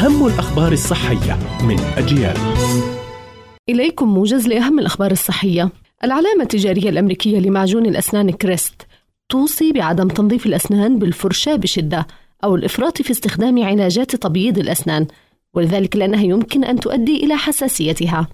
أهم الأخبار الصحية من أجيال. إليكم موجز لأهم الأخبار الصحية. العلامة التجارية الأمريكية لمعجون الأسنان كريست توصي بعدم تنظيف الأسنان بالفرشاة بشدة أو الإفراط في استخدام علاجات تبييض الأسنان ولذلك لأنها يمكن أن تؤدي إلى حساسيتها.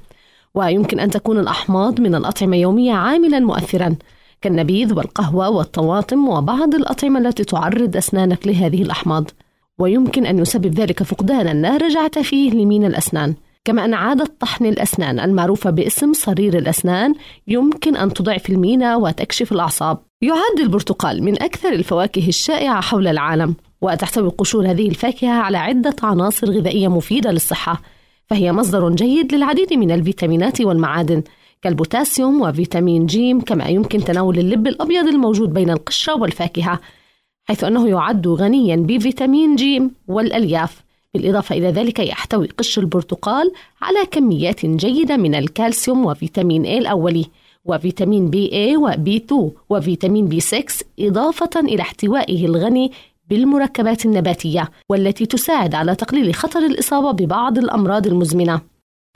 ويمكن أن تكون الأحماض من الأطعمة يوميا عاملا مؤثرا كالنبيذ والقهوة والطماطم وبعض الأطعمة التي تعرض أسنانك لهذه الأحماض. ويمكن أن يسبب ذلك فقدانا لا رجعة فيه لمينا الأسنان. كما أن عادة طحن الأسنان المعروفة باسم صرير الأسنان يمكن أن تضعف المينا وتكشف الأعصاب. يعد البرتقال من أكثر الفواكه الشائعة حول العالم وتحتوي قشور هذه الفاكهة على عدة عناصر غذائية مفيدة للصحة فهي مصدر جيد للعديد من الفيتامينات والمعادن كالبوتاسيوم وفيتامين جيم كما يمكن تناول اللب الأبيض الموجود بين القشرة والفاكهة. حيث أنه يعد غنيا بفيتامين جيم والألياف. بالإضافة إلى ذلك يحتوي قشر البرتقال على كميات جيدة من الكالسيوم وفيتامين A الأولي وفيتامين B A و B2 وفيتامين B6 إضافة إلى احتوائه الغني بالمركبات النباتية والتي تساعد على تقليل خطر الإصابة ببعض الأمراض المزمنة.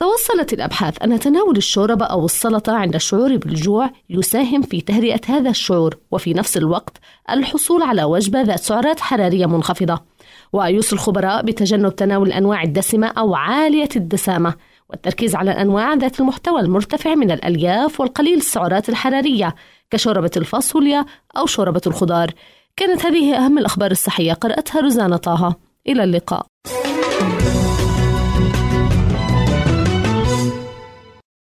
توصلت الأبحاث أن تناول الشوربة أو السلطة عند الشعور بالجوع يساهم في تهدئة هذا الشعور وفي نفس الوقت الحصول على وجبة ذات سعرات حرارية منخفضة. ويوصي الخبراء بتجنب تناول الأنواع الدسمة أو عالية الدسامة والتركيز على الأنواع ذات المحتوى المرتفع من الألياف والقليل السعرات الحرارية كشوربة الفاصوليا أو شوربة الخضار. كانت هذه أهم الأخبار الصحية قرأتها روزانا طه. إلى اللقاء.